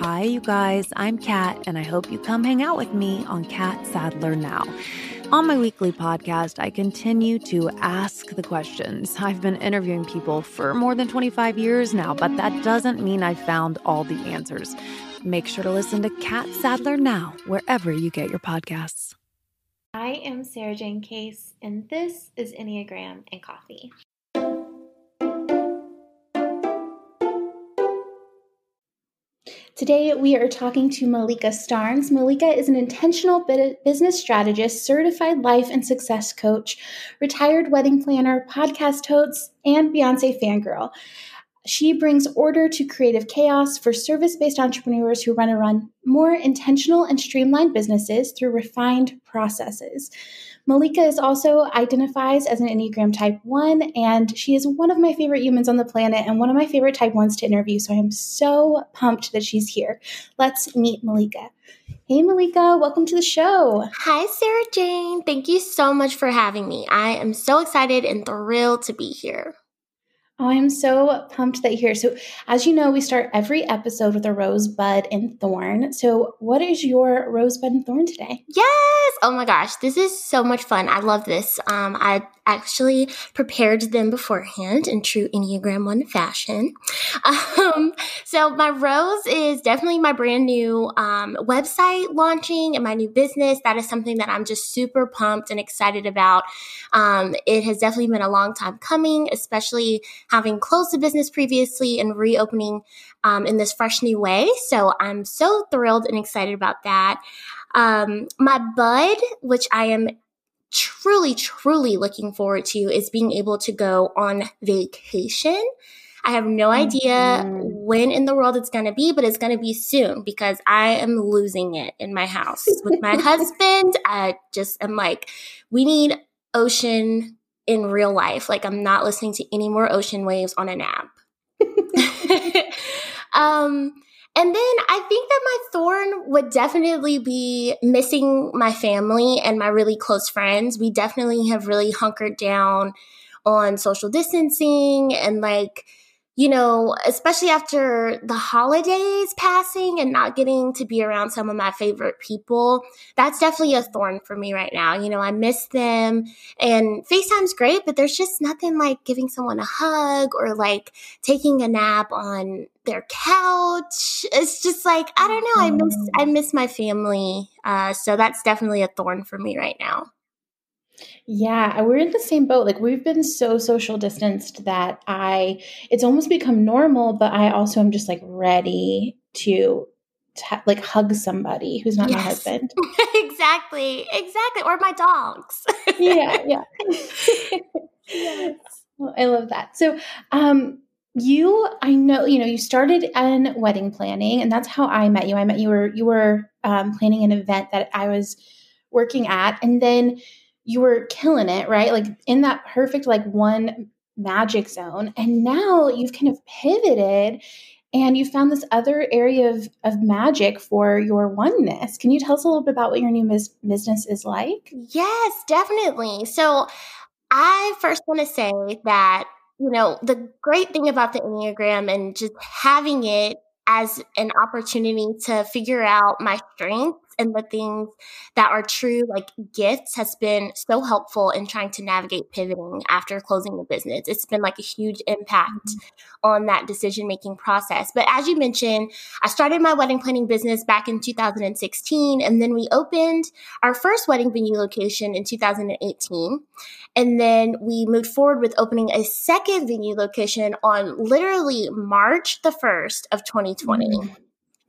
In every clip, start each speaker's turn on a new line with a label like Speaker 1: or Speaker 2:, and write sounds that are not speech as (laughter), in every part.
Speaker 1: Hi, you guys. I'm Kat, and I hope you come hang out with me on Kat Sadler Now. On my weekly podcast, I continue to ask the questions. I've been interviewing people for more than 25 years now, but that doesn't mean I've found all the answers. Make sure to listen to Kat Sadler Now, wherever you get your podcasts.
Speaker 2: I am Sarah Jane Case, and this is Enneagram and Coffee. Today, we are talking to Malika Starnes. Malika is an intentional business strategist, certified life and success coach, retired wedding planner, podcast host, and Beyonce fangirl. She brings order to creative chaos for service based entrepreneurs who run a run more intentional and streamlined businesses through refined processes. Malika is also identifies as an Enneagram Type 1, and she is one of my favorite humans on the planet and one of my favorite Type 1s to interview. So I am so pumped that she's here. Let's meet Malika. Hey, Malika, welcome to the show.
Speaker 3: Hi, Sarah Jane. Thank you so much for having me. I am so excited and thrilled to be here.
Speaker 2: Oh, I'm so pumped that you're here. So, as you know, we start every episode with a rosebud and thorn. So, what is your rosebud and thorn today?
Speaker 3: Yes! Oh my gosh, this is so much fun. I love this. Um, I actually prepared them beforehand in true Enneagram 1 fashion. (laughs) Um, so, my rose is definitely my brand new um, website launching and my new business. That is something that I'm just super pumped and excited about. Um, it has definitely been a long time coming, especially having closed the business previously and reopening um, in this fresh new way. So, I'm so thrilled and excited about that. Um, my bud, which I am truly, truly looking forward to is being able to go on vacation. I have no idea mm-hmm. when in the world it's going to be, but it's going to be soon because I am losing it in my house with my (laughs) husband. I just am like, we need ocean in real life. Like, I'm not listening to any more ocean waves on an app. (laughs) um, and then I think that my thorn would definitely be missing my family and my really close friends. We definitely have really hunkered down on social distancing and like you know, especially after the holidays passing and not getting to be around some of my favorite people, that's definitely a thorn for me right now. You know, I miss them and FaceTime's great, but there's just nothing like giving someone a hug or like taking a nap on their couch. It's just like, I don't know, I miss I miss my family. Uh, so that's definitely a thorn for me right now.
Speaker 2: Yeah, we're in the same boat. Like we've been so social distanced that I it's almost become normal, but I also am just like ready to like hug somebody who's not yes. my husband. (laughs)
Speaker 3: exactly. Exactly. Or my dogs.
Speaker 2: yeah, (laughs) yeah. (laughs) yes. Well, I love that. So, um you I know, you know, you started in wedding planning and that's how I met you. I met you were you were um, planning an event that I was working at and then you were killing it, right? Like in that perfect, like one magic zone. And now you've kind of pivoted and you found this other area of, of magic for your oneness. Can you tell us a little bit about what your new mis- business is like?
Speaker 3: Yes, definitely. So I first want to say that, you know, the great thing about the Enneagram and just having it as an opportunity to figure out my strengths and the things that are true like gifts has been so helpful in trying to navigate pivoting after closing the business. It's been like a huge impact mm-hmm. on that decision making process. But as you mentioned, I started my wedding planning business back in 2016 and then we opened our first wedding venue location in 2018. And then we moved forward with opening a second venue location on literally March the 1st of 2020. Mm-hmm.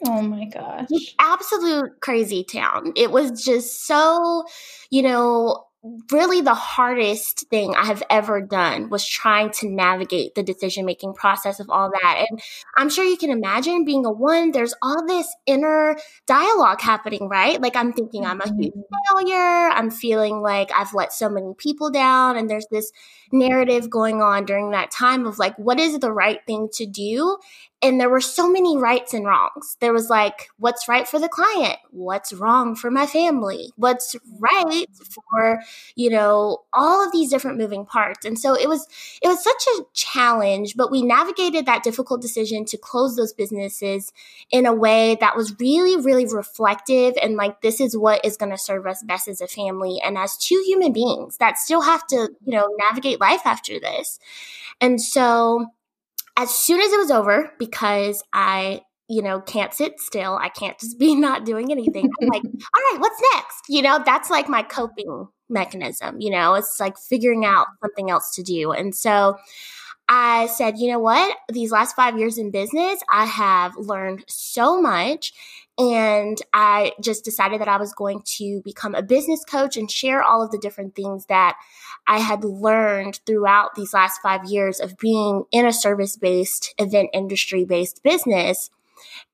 Speaker 2: Oh my gosh.
Speaker 3: Absolute crazy town. It was just so, you know, really the hardest thing I have ever done was trying to navigate the decision making process of all that. And I'm sure you can imagine being a one, there's all this inner dialogue happening, right? Like I'm thinking I'm a huge mm-hmm. failure. I'm feeling like I've let so many people down. And there's this narrative going on during that time of like, what is the right thing to do? And there were so many rights and wrongs. There was like, what's right for the client? What's wrong for my family? What's right for, you know, all of these different moving parts. And so it was, it was such a challenge, but we navigated that difficult decision to close those businesses in a way that was really, really reflective and like, this is what is going to serve us best as a family and as two human beings that still have to, you know, navigate life after this. And so, as soon as it was over, because I, you know, can't sit still, I can't just be (laughs) not doing anything. I'm like, (laughs) all right, what's next? You know, that's like my coping mechanism. You know, it's like figuring out something else to do. And so I said, you know what? These last five years in business, I have learned so much. And I just decided that I was going to become a business coach and share all of the different things that I had learned throughout these last five years of being in a service based, event industry based business.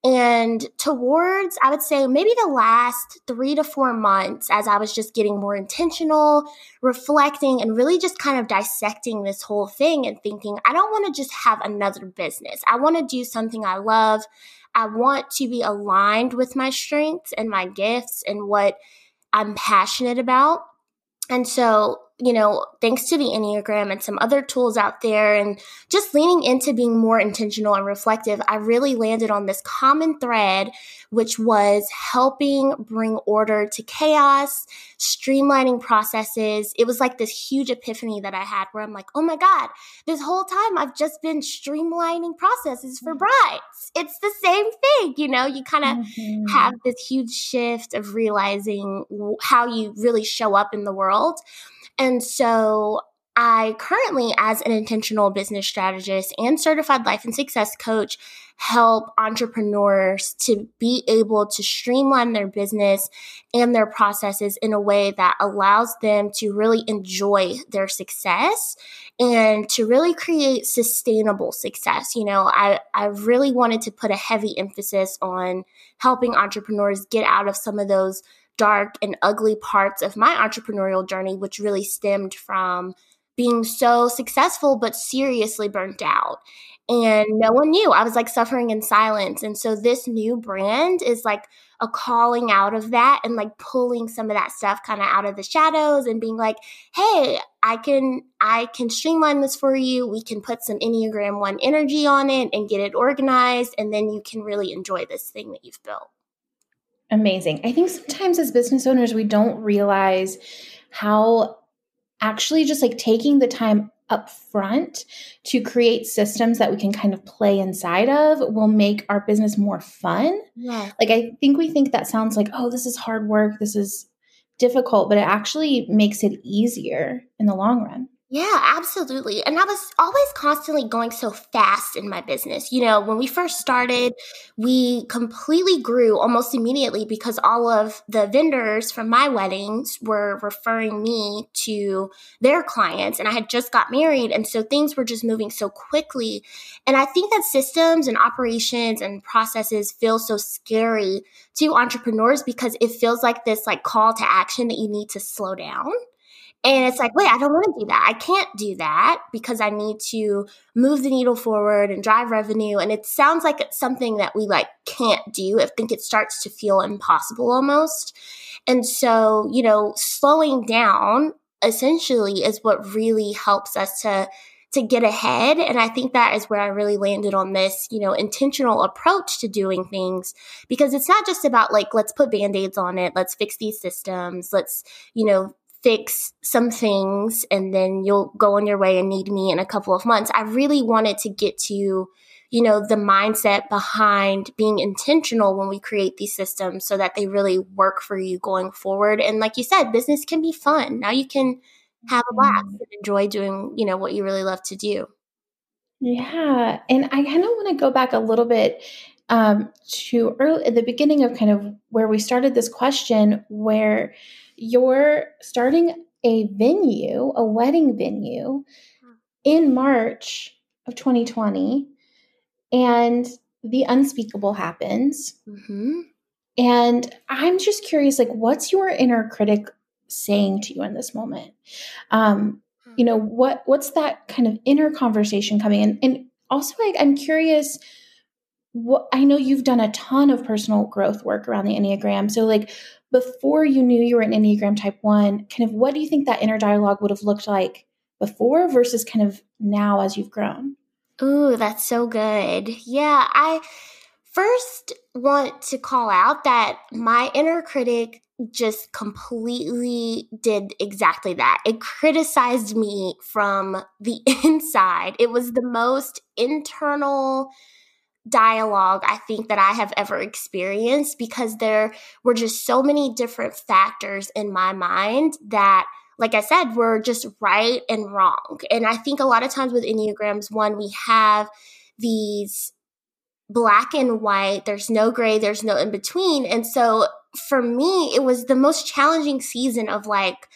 Speaker 3: And towards, I would say, maybe the last three to four months, as I was just getting more intentional, reflecting, and really just kind of dissecting this whole thing and thinking, I don't want to just have another business. I want to do something I love. I want to be aligned with my strengths and my gifts and what I'm passionate about. And so you know, thanks to the Enneagram and some other tools out there and just leaning into being more intentional and reflective, I really landed on this common thread, which was helping bring order to chaos, streamlining processes. It was like this huge epiphany that I had where I'm like, oh my God, this whole time I've just been streamlining processes for mm-hmm. brides. It's the same thing, you know, you kind of mm-hmm. have this huge shift of realizing how you really show up in the world. And so I currently, as an intentional business strategist and certified life and success coach, help entrepreneurs to be able to streamline their business and their processes in a way that allows them to really enjoy their success and to really create sustainable success. You know, I, I really wanted to put a heavy emphasis on helping entrepreneurs get out of some of those dark and ugly parts of my entrepreneurial journey, which really stemmed from being so successful, but seriously burnt out. And no one knew. I was like suffering in silence. And so this new brand is like a calling out of that and like pulling some of that stuff kind of out of the shadows and being like, hey, I can I can streamline this for you. We can put some Enneagram 1 energy on it and get it organized and then you can really enjoy this thing that you've built.
Speaker 2: Amazing. I think sometimes as business owners, we don't realize how actually just like taking the time up front to create systems that we can kind of play inside of will make our business more fun. Yeah. Like I think we think that sounds like, oh, this is hard work, this is difficult, but it actually makes it easier in the long run.
Speaker 3: Yeah, absolutely. And I was always constantly going so fast in my business. You know, when we first started, we completely grew almost immediately because all of the vendors from my weddings were referring me to their clients. And I had just got married. And so things were just moving so quickly. And I think that systems and operations and processes feel so scary to entrepreneurs because it feels like this like call to action that you need to slow down. And it's like, wait, I don't want to do that. I can't do that because I need to move the needle forward and drive revenue. And it sounds like it's something that we like can't do. I think it starts to feel impossible almost. And so, you know, slowing down essentially is what really helps us to to get ahead and i think that is where i really landed on this you know intentional approach to doing things because it's not just about like let's put band-aids on it let's fix these systems let's you know fix some things and then you'll go on your way and need me in a couple of months. I really wanted to get to, you know, the mindset behind being intentional when we create these systems so that they really work for you going forward. And like you said, business can be fun. Now you can have a laugh mm-hmm. and enjoy doing, you know, what you really love to do.
Speaker 2: Yeah. And I kind of want to go back a little bit um, to early at the beginning of kind of where we started this question, where you're starting a venue, a wedding venue in March of 2020, and the unspeakable happens. Mm-hmm. And I'm just curious, like, what's your inner critic saying to you in this moment? Um, you know, what what's that kind of inner conversation coming in? And also, like, I'm curious what I know you've done a ton of personal growth work around the Enneagram. So, like, before you knew you were an Enneagram type one, kind of what do you think that inner dialogue would have looked like before versus kind of now as you've grown?
Speaker 3: Ooh, that's so good. Yeah, I first want to call out that my inner critic just completely did exactly that. It criticized me from the (laughs) inside. It was the most internal dialogue I think that I have ever experienced because there were just so many different factors in my mind that like I said, were just right and wrong. And I think a lot of times with Enneagrams, one, we have these black and white, there's no gray, there's no in between. And so for me, it was the most challenging season of like,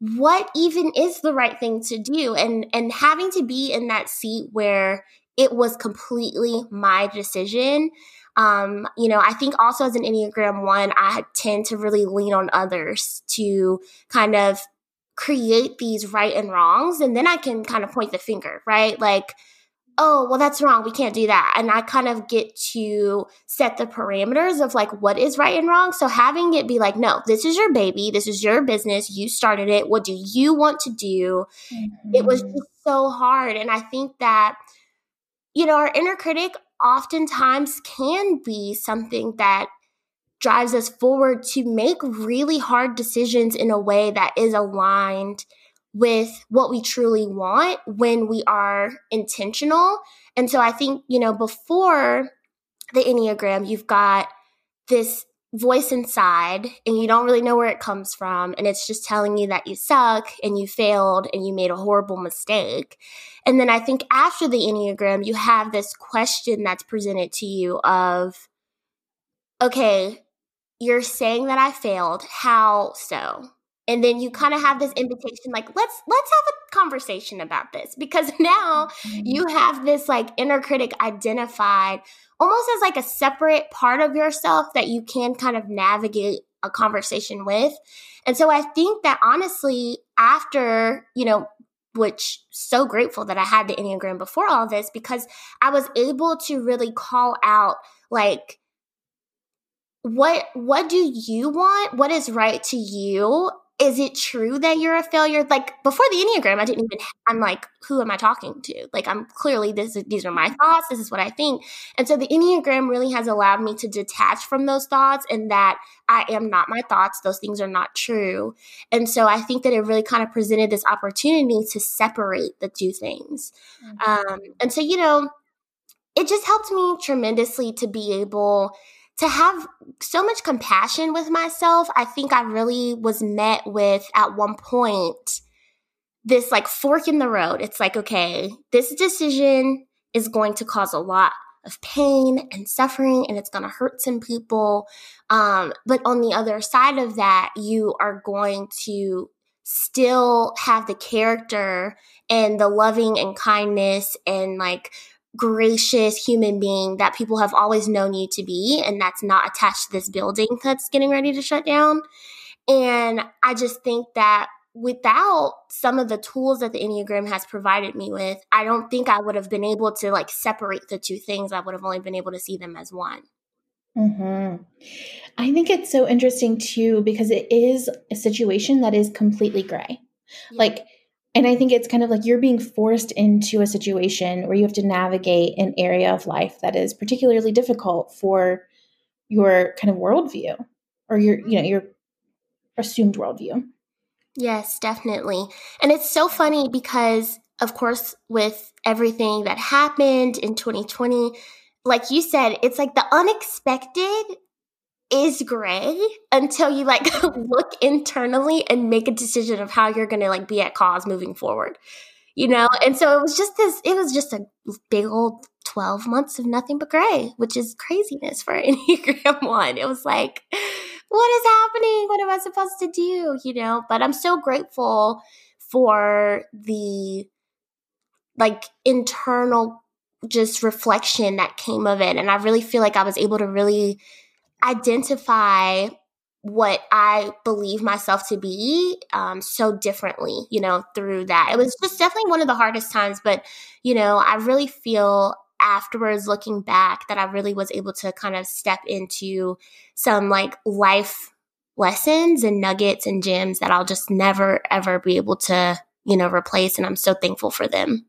Speaker 3: what even is the right thing to do? And and having to be in that seat where it was completely my decision. Um, you know, I think also as an Enneagram one, I tend to really lean on others to kind of create these right and wrongs. And then I can kind of point the finger, right? Like, oh, well, that's wrong. We can't do that. And I kind of get to set the parameters of like what is right and wrong. So having it be like, no, this is your baby. This is your business. You started it. What do you want to do? Mm-hmm. It was mm-hmm. just so hard. And I think that you know, our inner critic oftentimes can be something that drives us forward to make really hard decisions in a way that is aligned with what we truly want when we are intentional. And so I think, you know, before the Enneagram, you've got this voice inside and you don't really know where it comes from and it's just telling you that you suck and you failed and you made a horrible mistake. And then I think after the Enneagram you have this question that's presented to you of okay, you're saying that I failed. How so? And then you kind of have this invitation like let's let's have a conversation about this because (laughs) now mm-hmm. you have this like inner critic identified almost as like a separate part of yourself that you can kind of navigate a conversation with. And so i think that honestly after you know which so grateful that i had the enneagram before all this because i was able to really call out like what what do you want? What is right to you is it true that you're a failure? Like before the Enneagram, I didn't even, I'm like, who am I talking to? Like I'm clearly, this is, these are my thoughts. This is what I think. And so the Enneagram really has allowed me to detach from those thoughts and that I am not my thoughts. Those things are not true. And so I think that it really kind of presented this opportunity to separate the two things. Mm-hmm. Um, and so, you know, it just helped me tremendously to be able to have so much compassion with myself, I think I really was met with at one point this like fork in the road. It's like, okay, this decision is going to cause a lot of pain and suffering and it's going to hurt some people. Um, but on the other side of that, you are going to still have the character and the loving and kindness and like gracious human being that people have always known you to be, and that's not attached to this building that's getting ready to shut down. And I just think that without some of the tools that the Enneagram has provided me with, I don't think I would have been able to like separate the two things. I would have only been able to see them as one.
Speaker 2: hmm I think it's so interesting too because it is a situation that is completely gray. Yeah. Like and I think it's kind of like you're being forced into a situation where you have to navigate an area of life that is particularly difficult for your kind of worldview or your, you know, your assumed worldview.
Speaker 3: Yes, definitely. And it's so funny because, of course, with everything that happened in 2020, like you said, it's like the unexpected is gray until you like (laughs) look internally and make a decision of how you're going to like be at cause moving forward you know? And so it was just this it was just a big old 12 months of nothing but gray which is craziness for (laughs) enneagram one. It was like what is happening? What am i supposed to do? You know? But i'm so grateful for the like internal just reflection that came of it and i really feel like i was able to really identify what I believe myself to be um, so differently, you know, through that. It was just definitely one of the hardest times, but, you know, I really feel afterwards looking back that I really was able to kind of step into some like life lessons and nuggets and gems that I'll just never ever be able to, you know, replace. And I'm so thankful for them.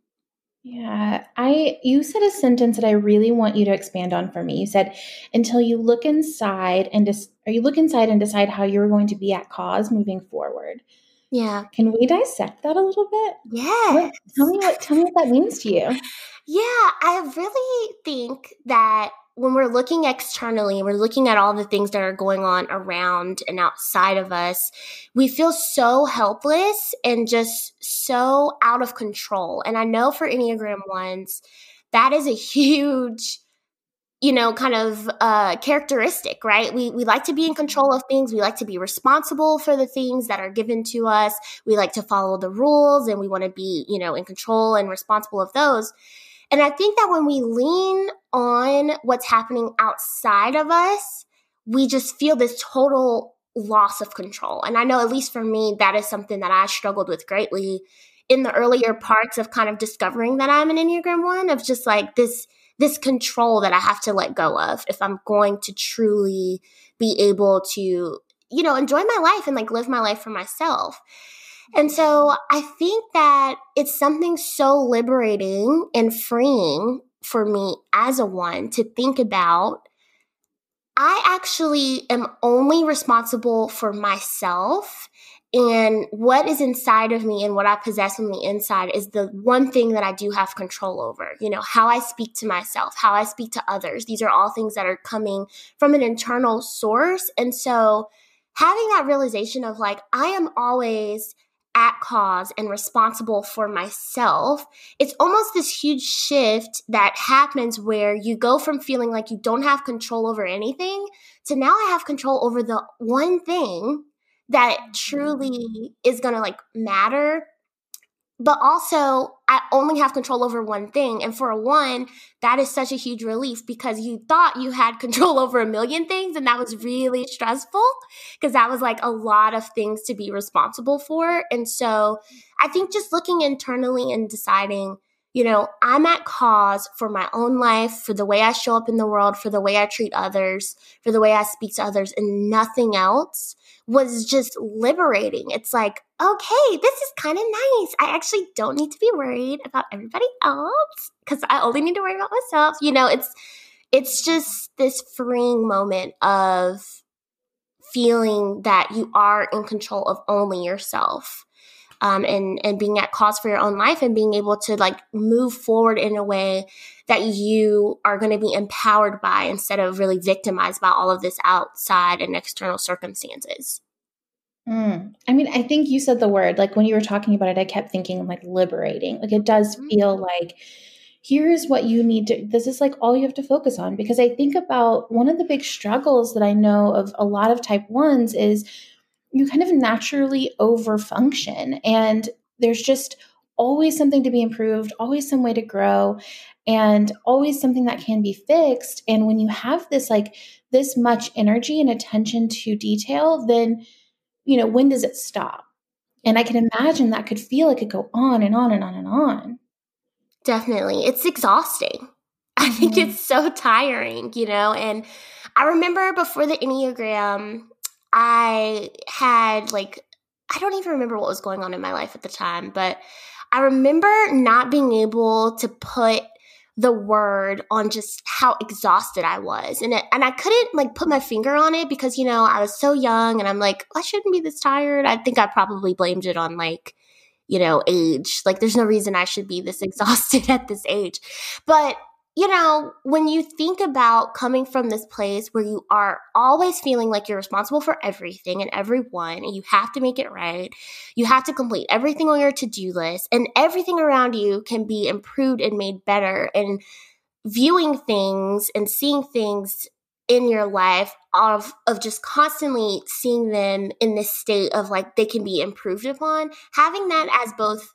Speaker 2: Yeah, I you said a sentence that I really want you to expand on for me. You said until you look inside and dis- or you look inside and decide how you're going to be at cause moving forward.
Speaker 3: Yeah.
Speaker 2: Can we dissect that a little bit?
Speaker 3: Yeah.
Speaker 2: Tell me what tell me what that means to you. (laughs)
Speaker 3: Yeah, I really think that when we're looking externally, we're looking at all the things that are going on around and outside of us, we feel so helpless and just so out of control. And I know for Enneagram ones, that is a huge you know kind of uh characteristic right? We we like to be in control of things. We like to be responsible for the things that are given to us. We like to follow the rules and we want to be you know in control and responsible of those and I think that when we lean on what's happening outside of us, we just feel this total loss of control. And I know, at least for me, that is something that I struggled with greatly in the earlier parts of kind of discovering that I'm an Enneagram one, of just like this this control that I have to let go of if I'm going to truly be able to, you know, enjoy my life and like live my life for myself. And so I think that it's something so liberating and freeing for me as a one to think about. I actually am only responsible for myself and what is inside of me and what I possess on the inside is the one thing that I do have control over. You know, how I speak to myself, how I speak to others. These are all things that are coming from an internal source. And so having that realization of like, I am always at cause and responsible for myself, it's almost this huge shift that happens where you go from feeling like you don't have control over anything to now I have control over the one thing that truly is going to like matter but also I only have control over one thing. And for a one, that is such a huge relief because you thought you had (laughs) control over a million things. And that was really stressful because that was like a lot of things to be responsible for. And so I think just looking internally and deciding, you know, I'm at cause for my own life, for the way I show up in the world, for the way I treat others, for the way I speak to others, and nothing else was just liberating. It's like, okay, this is kind of nice. I actually don't need to be worried about everybody else because I only need to worry about myself. You know, it's it's just this freeing moment of feeling that you are in control of only yourself. Um, and and being at cause for your own life and being able to like move forward in a way that you are going to be empowered by instead of really victimized by all of this outside and external circumstances.
Speaker 2: Mm. I mean, I think you said the word, like when you were talking about it, I kept thinking like liberating. Like it does mm-hmm. feel like here's what you need to, this is like all you have to focus on. Because I think about one of the big struggles that I know of a lot of type ones is you kind of naturally overfunction and there's just always something to be improved, always some way to grow, and always something that can be fixed. And when you have this, like, this much energy and attention to detail, then, you know, when does it stop? And I can imagine that could feel like it go on and on and on and on.
Speaker 3: Definitely. It's exhausting. (laughs) I think mm-hmm. it's so tiring, you know? And I remember before the Enneagram, I had like, I don't even remember what was going on in my life at the time, but I remember not being able to put the word on just how exhausted I was. And it, and I couldn't like put my finger on it because you know, I was so young and I'm like, I shouldn't be this tired. I think I probably blamed it on like you know, age. Like there's no reason I should be this (laughs) exhausted at this age. But you know, when you think about coming from this place where you are always feeling like you're responsible for everything and everyone, and you have to make it right, you have to complete everything on your to do list, and everything around you can be improved and made better, and viewing things and seeing things in your life of of just constantly seeing them in this state of like they can be improved upon having that as both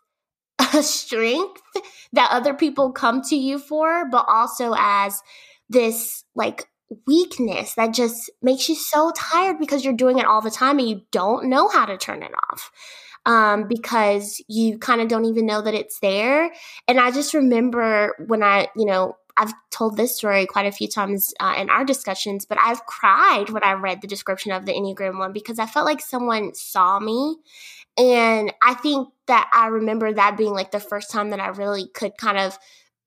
Speaker 3: a (laughs) strength that other people come to you for, but also as this like weakness that just makes you so tired because you're doing it all the time and you don't know how to turn it off um, because you kind of don't even know that it's there. And I just remember when I, you know, I've told this story quite a few times uh, in our discussions, but I've cried when I read the description of the Enneagram one because I felt like someone saw me. And I think that I remember that being like the first time that I really could kind of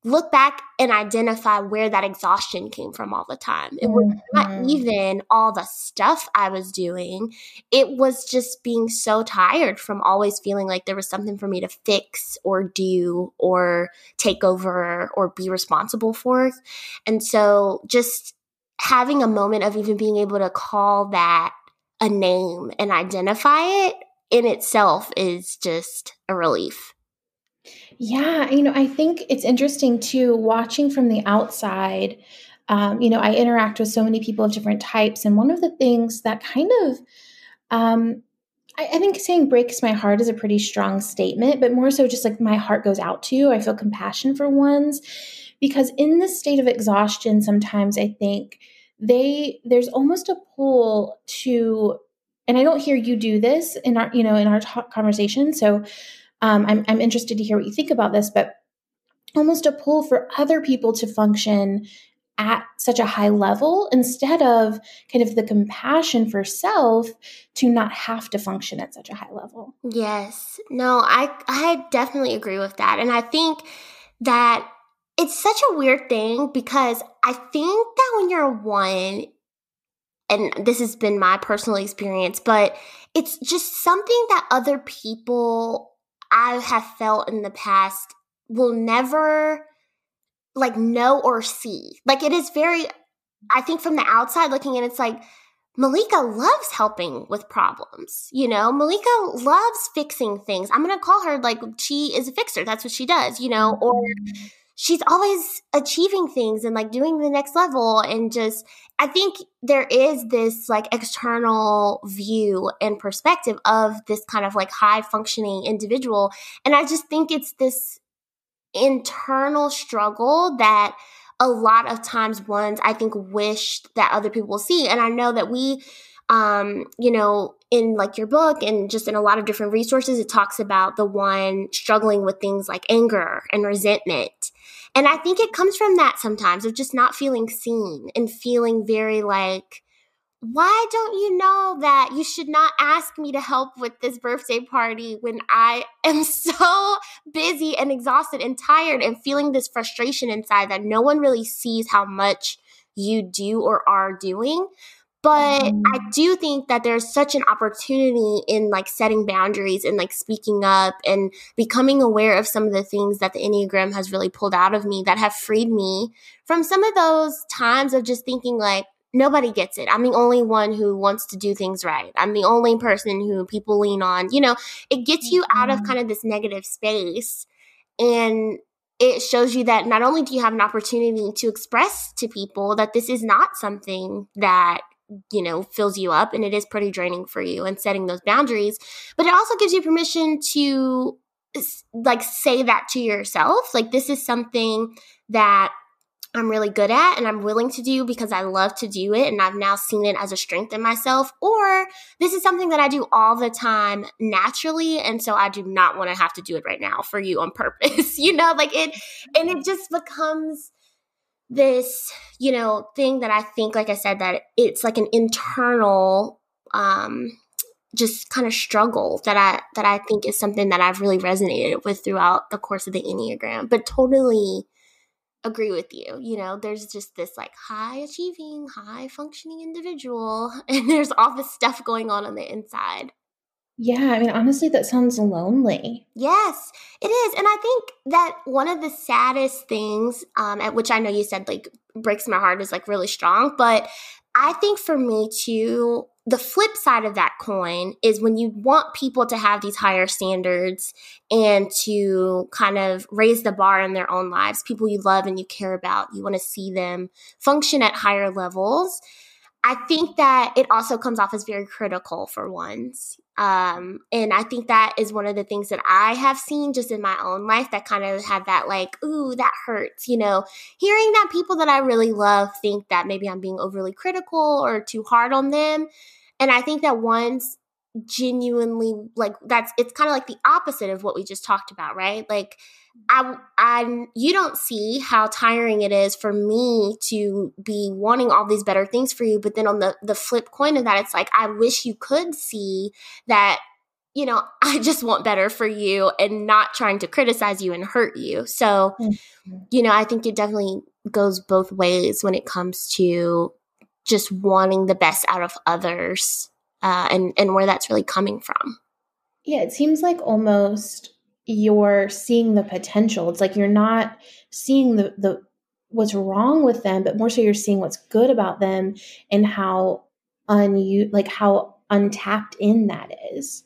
Speaker 3: look back and identify where that exhaustion came from all the time. It was not
Speaker 2: Mhm.
Speaker 3: even all the stuff I was doing. It was just being so tired from always feeling like there was something for me to fix or do or take over or be responsible for. And so just having a moment of even being able to call that a name and identify it in itself is just a relief.
Speaker 2: Yeah, you know, I think it's interesting too, watching from the outside. Um, you know, I interact with so many people of different types, and one of the things that kind of, um, I, I think saying breaks my heart is a pretty strong statement, but more so just like my heart goes out to. I feel compassion for ones because in this state of exhaustion, sometimes I think they there's almost a pull to, and I don't hear you do this in our you know in our conversation, so um, I'm, I'm interested to hear what you think about this, but almost a pull for other people to function at such a high level instead of kind of the compassion for self to not have to function at such a high level.
Speaker 3: Yes. No, I I definitely agree with that. And I think that it's such a weird thing because I think that when you're one and this has been my personal experience, but it's just something that other people I have felt in the past will never like know or see. Like it is very I think from the outside looking in it's like Malika loves helping with problems. You know, Malika loves fixing things. I'm going to call her like she is a fixer. That's what she does, you know, mm-hmm. or she's always achieving things and like doing the next level and just I think there is this like external view and perspective of this kind of like high functioning individual and I just think it's this internal struggle that a lot of times ones I think wish that other people will see. And I know that we, um, you know, in like your book and just in a lot of different resources, it talks about the one struggling with things like anger and resentment. And I think it comes from that sometimes of just not feeling seen and feeling very like, why don't you know that you should not ask me to help with this birthday party when I am (laughs) so busy and exhausted and tired and feeling this frustration inside that no one really sees how much you do or are doing. But mm-hmm. I do think that there's such an opportunity in like setting boundaries and like speaking up and becoming aware of some of the things that the Enneagram has really pulled out of me that have freed me from some of those times of just thinking like, nobody gets it. I'm the only one who wants to do things right. I'm the only person who people lean on. You know, it gets you out of mm-hmm. kind of this negative space and it shows you that not only do you have an opportunity to express to people that this is not something that you know fills you up and it is pretty draining for you and setting those boundaries but it also gives you permission to like say that to yourself like this is something that I'm really good at and I'm willing to do because I love to do it and I've now seen it as a strength in myself. Or this is something that I do all the time naturally. And so I do not want to have to do it right now for you on purpose. (laughs) you know, like it, and it just becomes this, you know, thing that I think, like I said, that it's like an internal, um, just kind of struggle that I that I think is something that I've really resonated with throughout the course of the Enneagram, but totally agree with you. You know, there's just this like high achieving, high functioning individual, (laughs) and there's all this stuff going on on the inside.
Speaker 2: Yeah, I mean, honestly, that sounds lonely.
Speaker 3: Yes, it is. And I think that one of the saddest things, um, at which I know you said like breaks my heart is like really strong, but I think for me too, the flip side of that coin is when you want people to have these higher standards and to kind of raise the bar in their own lives, people you love and you care about, you want to see them function at higher levels. I think that it also comes off as very critical for ones. Um, and I think that is one of the things that I have seen just in my own life that kind of had that like, ooh, that hurts, you know, hearing that people that I really love think that maybe I'm being overly critical or too hard on them. And I think that ones genuinely like that's it's kind of like the opposite of what we just talked about, right? Like I, I, you don't see how tiring it is for me to be wanting all these better things for you. But then on the, the flip coin of that, it's like, I wish you could see that, you know, (laughs) I just want better for you and not trying to criticize you and hurt you. So, mm-hmm. you know, I think it definitely goes both ways when it comes to just wanting the best out of others uh, and, and where that's really coming from.
Speaker 2: Yeah, it seems like almost you're seeing the potential. It's like you're not seeing the the what's wrong with them, but more so you're seeing what's good about them and how un like how untapped in that is.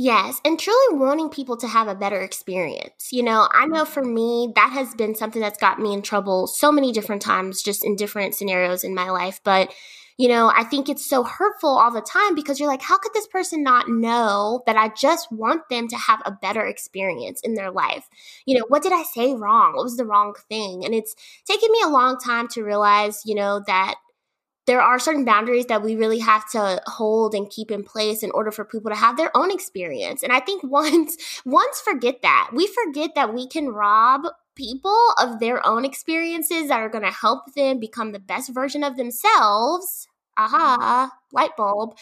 Speaker 3: Yes, and truly wanting people to have a better experience. You know, I know for me, that has been something that's got me in trouble so many different times, just in different scenarios in my life. But you know, I think it's so hurtful all the time because you're like, how could this person not know that I just want them to have a better experience in their life? You know, what did I say wrong? What was the wrong thing? And it's taken me a long time to realize, you know, that there are certain boundaries that we really have to hold and keep in place in order for people to have their own experience. And I think (laughs) once once forget that. We forget that we can rob people of their own experiences that are going to help them become the best version of themselves aha, light bulb,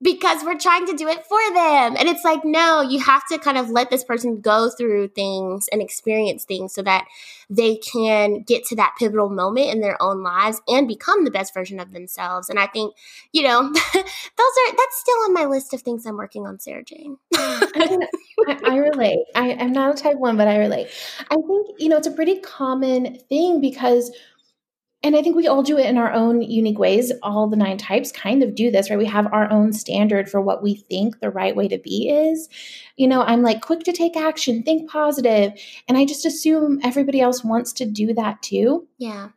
Speaker 3: because we're trying to do it for them. And it's like, no, you have to kind of let this person go through things and experience things so that they can get to that pivotal moment in their own lives and become the best version of themselves. And I think, you know, (laughs) those are, that's still on my list of things I'm working on, Sarah Jane. (laughs)
Speaker 2: I, I, relate. I, I'm not a type one, but I relate. I think, you know, it's a pretty common thing because and I think we all do it in our own unique ways. All the nine types kind of do this, right? We have our own standard for what we think the right way to be is. You know, I'm like quick to take action, think positive, and I just assume everybody else wants to do that too.
Speaker 3: Yeah.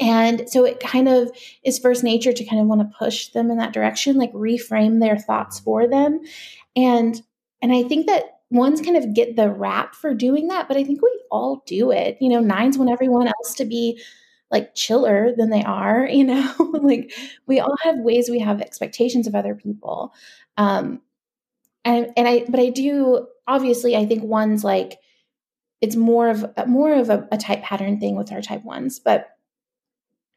Speaker 2: And so it kind of is first nature to kind of want to push them in that direction, like reframe their thoughts for them. And and I think that ones kind of get the rap for doing that, but I think we all do it. You know, nines want everyone else to be like chiller than they are you know? (laughs) Like we all have ways we have expectations of other people um and and i but i do obviously i think one's like it's more of more of a, a type pattern thing with our type ones but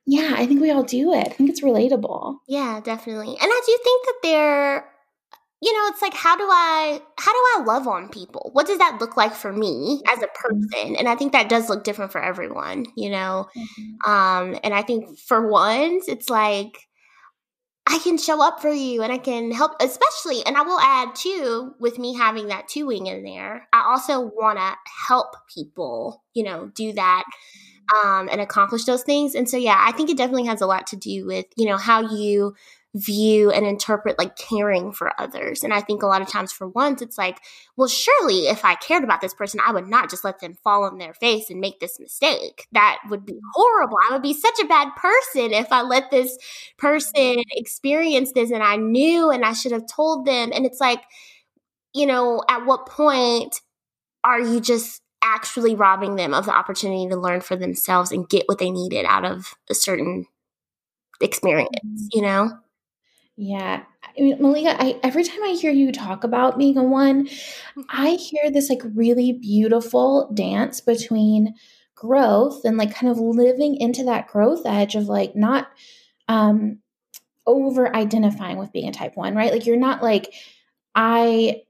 Speaker 2: yeah i think we all do it. I think it's relatable.
Speaker 3: Yeah definitely. And i do think that there you know, it's like how do I how do I love on people? What does that look like for me as a mm-hmm. person? And I think that does look different for everyone, you know. Mm-hmm. Um and I think for ones it's like I can show up for you and I can help especially and I will add too with me having that two wing in there. I also want to help people, you know, do that um and accomplish those things. And so yeah, I think it definitely has a lot to do with, you know, how you view and interpret like caring for others. And I think a lot of times for once, it's like, well, surely if I cared about this person, I would not just let them fall on their face and make this mistake. That would be horrible. I would be such a bad person if I let this person experience this and I knew and I should have told them. And it's like, you know, at what point are you just actually robbing them of the opportunity to learn for themselves and get what they needed out of a certain experience, mm-hmm. you know?
Speaker 2: Yeah. I mean, Malika, I, every time I hear you talk about being a one, I hear this like really beautiful dance between growth and like kind of living into that growth edge of like not um over identifying with being a type one, right? Like you're not like, I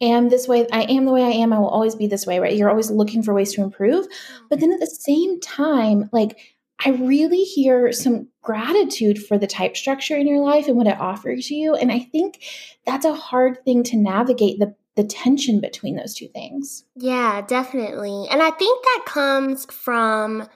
Speaker 2: am this way, I am the way I am, I will always be this way, right? You're always looking for ways to improve. But then at the same time, like I really hear some gratitude for the type structure in your life and what it offers you. And I think that's a hard thing to navigate the, the tension between those two things.
Speaker 3: Yeah, definitely. And I think that comes from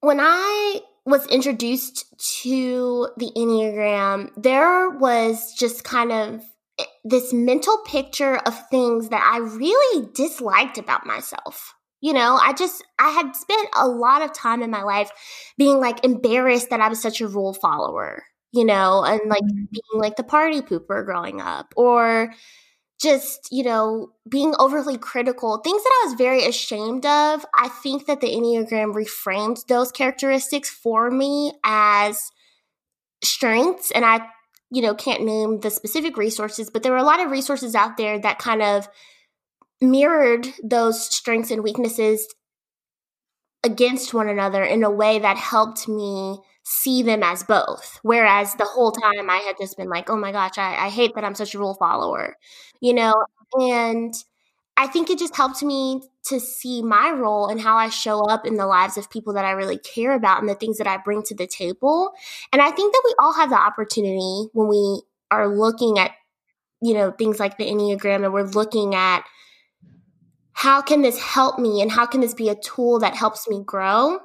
Speaker 3: when I was introduced to the Enneagram, there was just kind of eh, this mental picture of things that I really disliked about myself. You know, I just, I had spent a lot of time in my life being like embarrassed that I was such a rule follower, you know, and like mm-hmm. being like the party pooper growing up or just, you know, being overly critical, things that I was very ashamed of. I think that the Enneagram reframed those characteristics for me as strengths. And I, you know, can't name the specific resources, but there were a lot of resources out there that kind of mirrored those strengths and weaknesses against one another in a way that helped me see them as both. Whereas the whole time I had just been like, oh my gosh, I, I hate that I'm such a rule follower, you know? And I think it just helped me to see my role and how I show up in the lives of people that I really care about and the things that I bring to the table. And I think that we all have the opportunity when we are looking at, you know, things like the Enneagram and we're looking at how can this help me and how can this be a tool that helps me grow?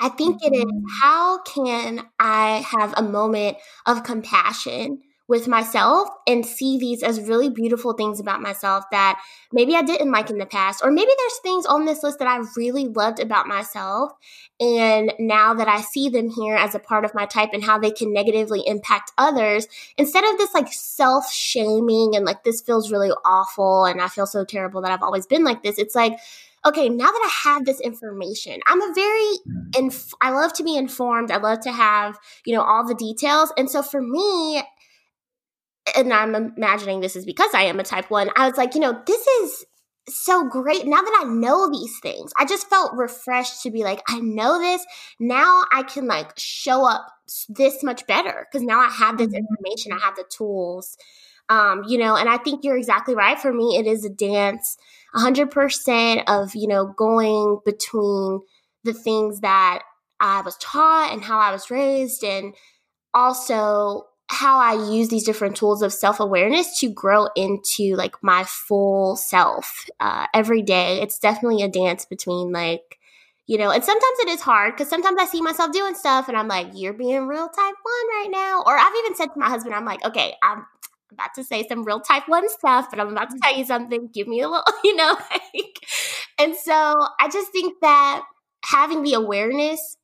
Speaker 3: I think it is mm-hmm. how can I have a moment of compassion with myself and see these as really beautiful things about myself that maybe I didn't like in the past, or maybe there's things on this list that I really loved about myself. And now that I see them here as a part of my type and how they can negatively impact others, instead of this like self shaming and like this feels really awful and I feel so terrible that I've always been like this, it's like, okay, now that I have this information, I'm a very, inf- I love to be informed. I love to have, you know, all the details. And so for me, and I'm imagining this is because I am a type one, I was like, you know, this is so great. Now that I know these things, I just felt refreshed to be like, I know this. Now I can like show up this much better because now I have this mm-hmm. information, I have the tools. Um, you know, and I think you're exactly right. For me, it is a dance, 100% of, you know, going between the things that I was taught and how I was raised and also how I use these different tools of self awareness to grow into like my full self uh, every day. It's definitely a dance between like, you know, and sometimes it is hard because sometimes I see myself doing stuff and I'm like, you're being real type one right now. Or I've even said to my husband, I'm like, okay, I'm about to say some real type one stuff, but I'm about to tell you something. Give me a little, (laughs) you know, like, and so I just think that having the awareness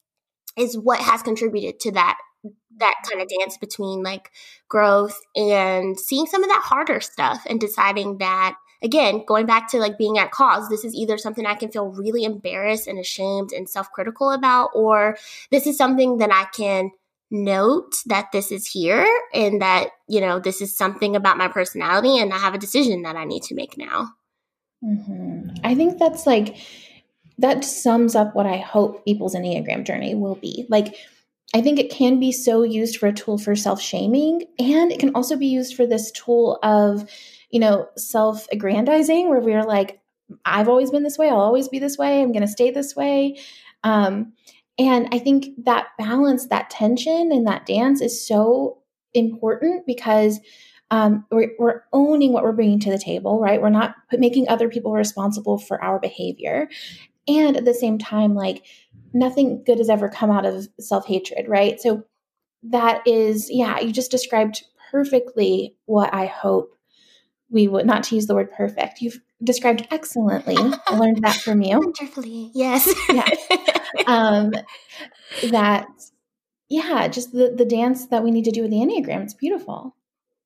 Speaker 3: is what has contributed to that that kind of dance between like growth and seeing some of that harder stuff and deciding that again going back to like being at cause this is either something i can feel really embarrassed and ashamed and self-critical about or this is something that i can note that this is here and that you know this is something about my personality and i have a decision that i need to make now
Speaker 2: mm-hmm. i think that's like that sums up what i hope people's enneagram journey will be like I think it can be so used for a tool for self shaming, and it can also be used for this tool of, you know, self aggrandizing, where we're like, I've always been this way, I'll always be this way, I'm going to stay this way. Um, and I think that balance, that tension, and that dance is so important because um, we're, we're, owning what we're bringing to the table, right? We're not making other people responsible for our behavior. And at the same time, like, nothing good has ever come out of self hatred, right? So that is, yeah, you just described perfectly what I hope we would, not to use the word perfect, you've described excellently. I (laughs) learned that from you.
Speaker 3: Wonderfully, yes.
Speaker 2: yeah. (laughs) Um, that, yeah, just the, the dance that we need to do with the Enneagram. It's beautiful.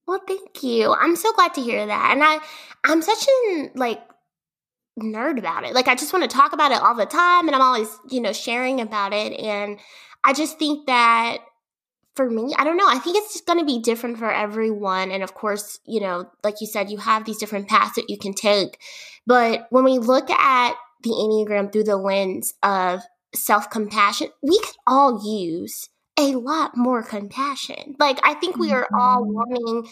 Speaker 3: Well, thank you. I'm so glad to hear that. And I, I'm such an like nerd about it. Like I just want to talk about it all the time and I'm always, you know, sharing about it and I just think that for me, I don't know. I think it's just going to be different for everyone and of course, you know, like you said you have these different paths that you can take. But when we look at the Enneagram through the lens of self-compassion, we could all use a lot more compassion. Like I think we are all mm-hmm. wanting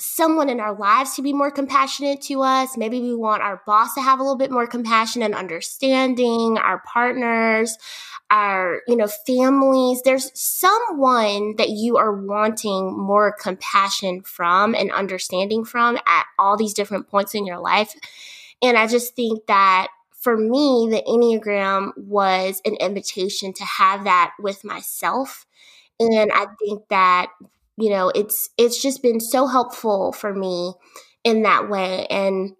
Speaker 3: someone in our lives to be more compassionate to us. Maybe we want our boss to have a little bit more compassion and understanding, our partners, our, you know, families. There's someone that you are wanting more compassion from and understanding from at all these different points in your life. And I just think that for me, the Enneagram was an invitation to have that with myself. And I think that you know it's it's just been so helpful for me in that way and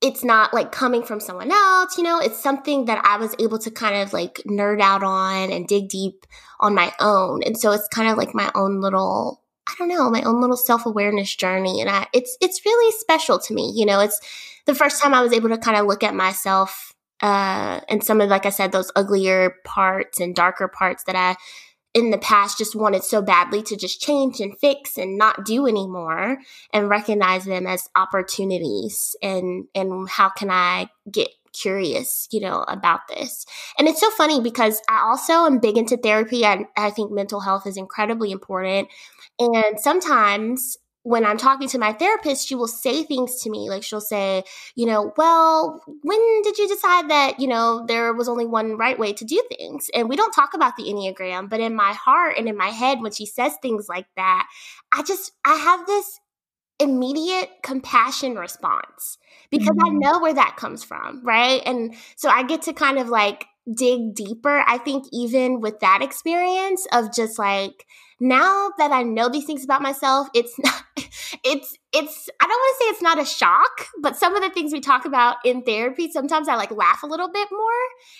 Speaker 3: it's not like coming from someone else you know it's something that i was able to kind of like nerd out on and dig deep on my own and so it's kind of like my own little i don't know my own little self-awareness journey and I, it's it's really special to me you know it's the first time i was able to kind of look at myself uh and some of like i said those uglier parts and darker parts that i in the past just wanted so badly to just change and fix and not do anymore and recognize them as opportunities and and how can I get curious, you know, about this. And it's so funny because I also am big into therapy. I, I think mental health is incredibly important. And sometimes when I'm talking to my therapist, she will say things to me. Like she'll say, you know, well, when did you decide that, you know, there was only one right way to do things? And we don't talk about the Enneagram, but in my heart and in my head, when she says things like that, I just, I have this immediate compassion response because mm-hmm. I know where that comes from, right? And so I get to kind of like dig deeper. I think even with that experience of just like, now that I know these things about myself, it's (laughs) not, it's, it's, I don't want to say it's not a shock, but some of the things we talk about in therapy, sometimes I like laugh a little bit more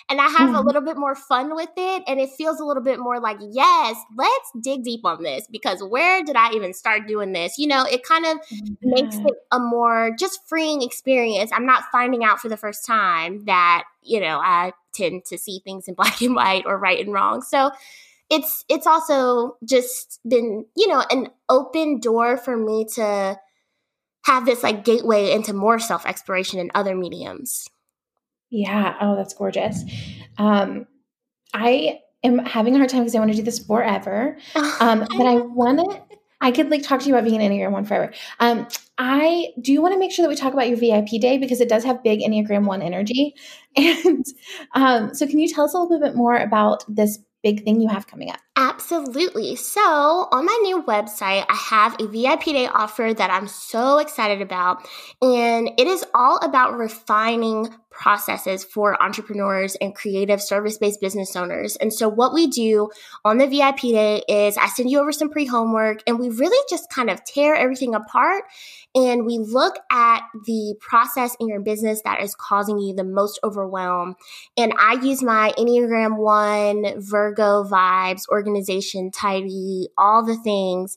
Speaker 3: and I have mm-hmm. a little bit more fun with it. And it feels a little bit more like, yes, let's dig deep on this because where did I even start doing this? You know, it kind of mm-hmm. makes it a more just freeing experience. I'm not finding out for the first time that, you know, I tend to see things in (laughs) black and white or right and wrong. So, it's it's also just been you know an open door for me to have this like gateway into more self exploration in other mediums
Speaker 2: yeah oh that's gorgeous um i am having a hard time because i want to do this forever (laughs) um but i want to I could like talk to you about being an Enneagram one forever. Um, I do want to make sure that we talk about your VIP day because it does have big Enneagram one energy. (laughs) And um, so, can you tell us a little bit more about this big thing you have coming up?
Speaker 3: Absolutely. So, on my new website, I have a VIP day offer that I'm so excited about. And it is all about refining processes for entrepreneurs and creative service based business owners. And so, what we do on the VIP day is I send you over some pre homework and we really just kind of tear everything apart and we look at the process in your business that is causing you the most overwhelm. And I use my Enneagram 1, Virgo vibes, organization, tidy, all the things.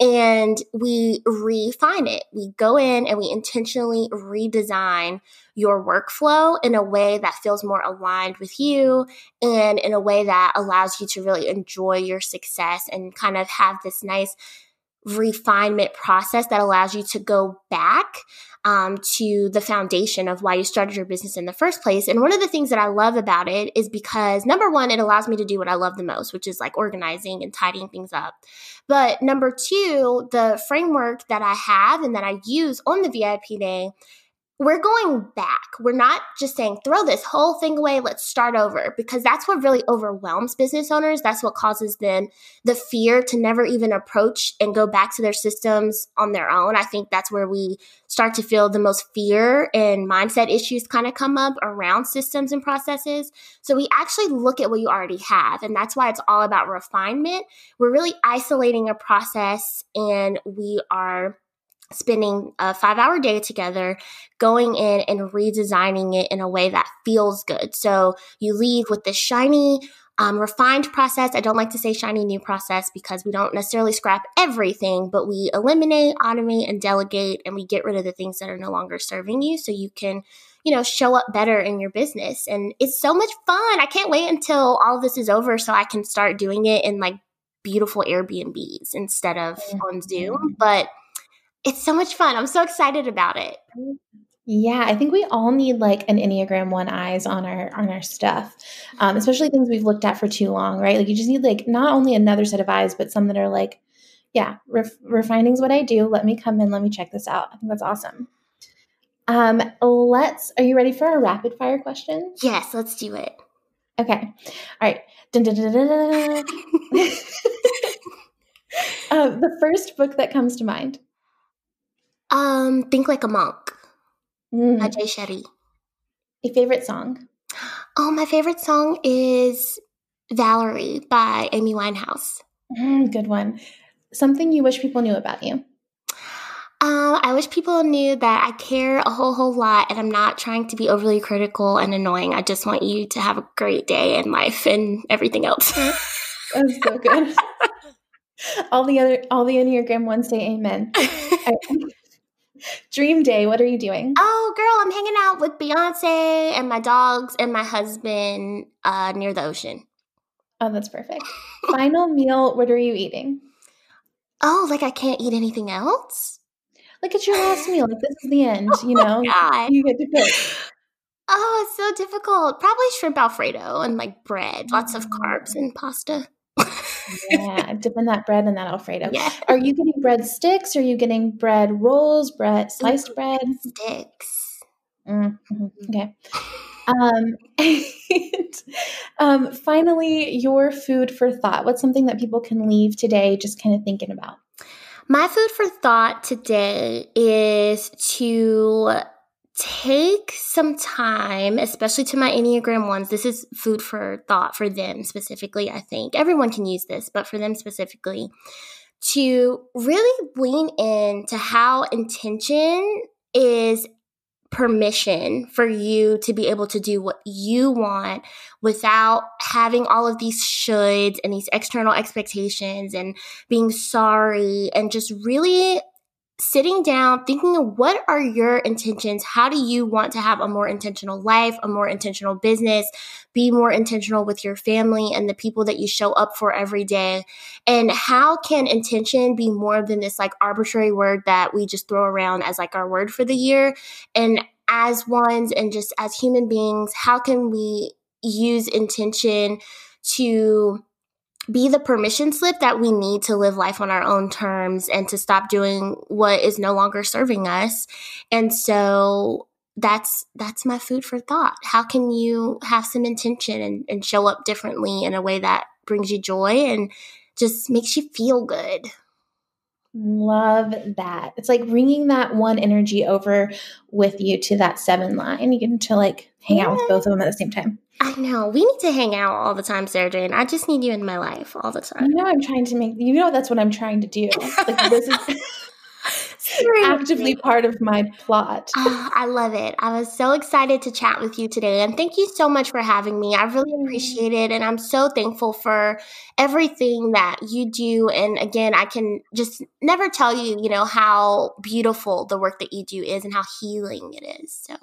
Speaker 3: And we refine it. We go in and we intentionally redesign your workflow in a way that feels more aligned with you and in a way that allows you to really enjoy your success and kind of have this nice refinement process that allows you to go back um, to the foundation of why you started your business in the first place. And one of the things that I love about it is because number one, it allows me to do what I love the most, which is like organizing and tidying things up. But number two, the framework that I have and that I use on the VIP day we're going back. We're not just saying throw this whole thing away, let's start over, because that's what really overwhelms business owners. That's what causes them the fear to never even approach and go back to their systems on their own. I think that's where we start to feel the most fear and mindset issues kind of come up around systems and processes. So we actually look at what you already have, and that's why it's all about refinement. We're really isolating a process and we are spending a five hour day together, going in and redesigning it in a way that feels good. So you leave with this shiny, um, refined process. I don't like to say shiny new process because we don't necessarily scrap everything, but we eliminate, automate, and delegate, and we get rid of the things that are no longer serving you so you can, you know, show up better in your business. And it's so much fun. I can't wait until all of this is over so I can start doing it in like beautiful Airbnbs instead of on Zoom. But it's so much fun. I'm so excited about it.
Speaker 2: Yeah, I think we all need like an Enneagram one eyes on our on our stuff, um, especially things we've looked at for too long, right? Like you just need like not only another set of eyes, but some that are like, yeah, ref- refining is what I do. Let me come in. Let me check this out. I think that's awesome. Um, let's. Are you ready for a rapid fire question?
Speaker 3: Yes, let's do it.
Speaker 2: Okay. All right. Dun, dun, dun, (laughs) (laughs) uh, the first book that comes to mind.
Speaker 3: Um, Think Like a Monk mm. by Jay Shetty.
Speaker 2: A favorite song?
Speaker 3: Oh, my favorite song is Valerie by Amy Winehouse.
Speaker 2: Mm, good one. Something you wish people knew about you?
Speaker 3: Um, I wish people knew that I care a whole whole lot, and I'm not trying to be overly critical and annoying. I just want you to have a great day in life and everything else. (laughs)
Speaker 2: That's so good. (laughs) all the other, all the Enneagram ones say amen. (laughs) Dream day, what are you doing?
Speaker 3: Oh, girl, I'm hanging out with Beyonce and my dogs and my husband uh, near the ocean.
Speaker 2: Oh, that's perfect. Final meal, what are you eating?
Speaker 3: Oh, like I can't eat anything else?
Speaker 2: Like it's your last meal. Like this is the end, (laughs) you oh know?
Speaker 3: God.
Speaker 2: You get to cook.
Speaker 3: Oh, it's so difficult. Probably shrimp Alfredo and like bread, lots of carbs and pasta.
Speaker 2: Yeah, (laughs) dip in that bread and that Alfredo.
Speaker 3: Yeah.
Speaker 2: Are you getting bread sticks? Are you getting bread rolls, bread sliced bread?
Speaker 3: Sticks.
Speaker 2: Mm-hmm. Okay. Um, (laughs) and, um, finally, your food for thought. What's something that people can leave today just kind of thinking about?
Speaker 3: My food for thought today is to take some time, especially to my Enneagram ones. This is food for thought for them specifically, I think. Everyone can use this, but for them specifically, to really lean in to how intention is permission for you to be able to do what you want without having all of these shoulds and these external expectations and being sorry and just really sitting down, thinking what are your intentions? How do you want to have a more intentional life, a more intentional business, be more intentional with your family and the people that you show up for every day? And how can intention be more than this like arbitrary word that we just throw around as like our word for the year? And as ones and just as human beings, how can we use intention to be the permission slip that we need to live life on our own terms and to stop doing what is no longer serving us. And so that's that's my food for thought. How can you have some intention and, and show up differently in a way that brings you joy and just makes you feel good?
Speaker 2: Love that. It's like bringing that one energy over with you to that seven line. You get to like hang yeah. out with both of them at the same time.
Speaker 3: I know. We need to hang out all the time, Sarah Jane. I just need you in my life all the time.
Speaker 2: You know, I'm trying to make, you know, that's what I'm trying to do. (laughs) Like, this is. Actively part of my plot.
Speaker 3: Oh, I love it. I was so excited to chat with you today. And thank you so much for having me. I really mm. appreciate it. And I'm so thankful for everything that you do. And again, I can just never tell you, you know, how beautiful the work that you do is and how healing it is. So.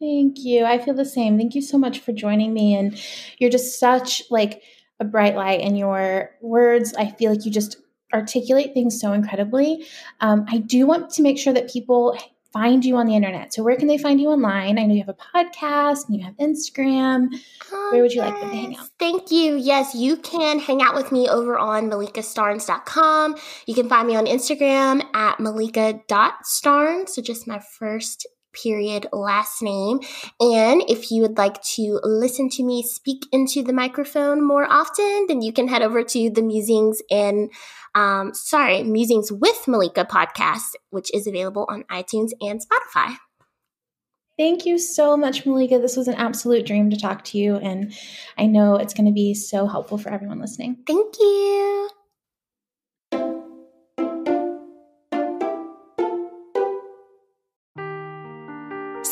Speaker 2: Thank you. I feel the same. Thank you so much for joining me. And you're just such like a bright light in your words. I feel like you just articulate things so incredibly. Um, I do want to make sure that people find you on the internet. So where can they find you online? I know you have a podcast and you have Instagram. Oh, where would you yes. like them to hang out?
Speaker 3: Thank you. Yes, you can hang out with me over on malikastarnes.com. You can find me on Instagram at malika.starnes. So just my first period last name. And if you would like to listen to me speak into the microphone more often, then you can head over to the Musings and um, sorry, Musings with Malika podcast, which is available on iTunes and Spotify.
Speaker 2: Thank you so much, Malika. This was an absolute dream to talk to you, and I know it's going to be so helpful for everyone listening.
Speaker 3: Thank you.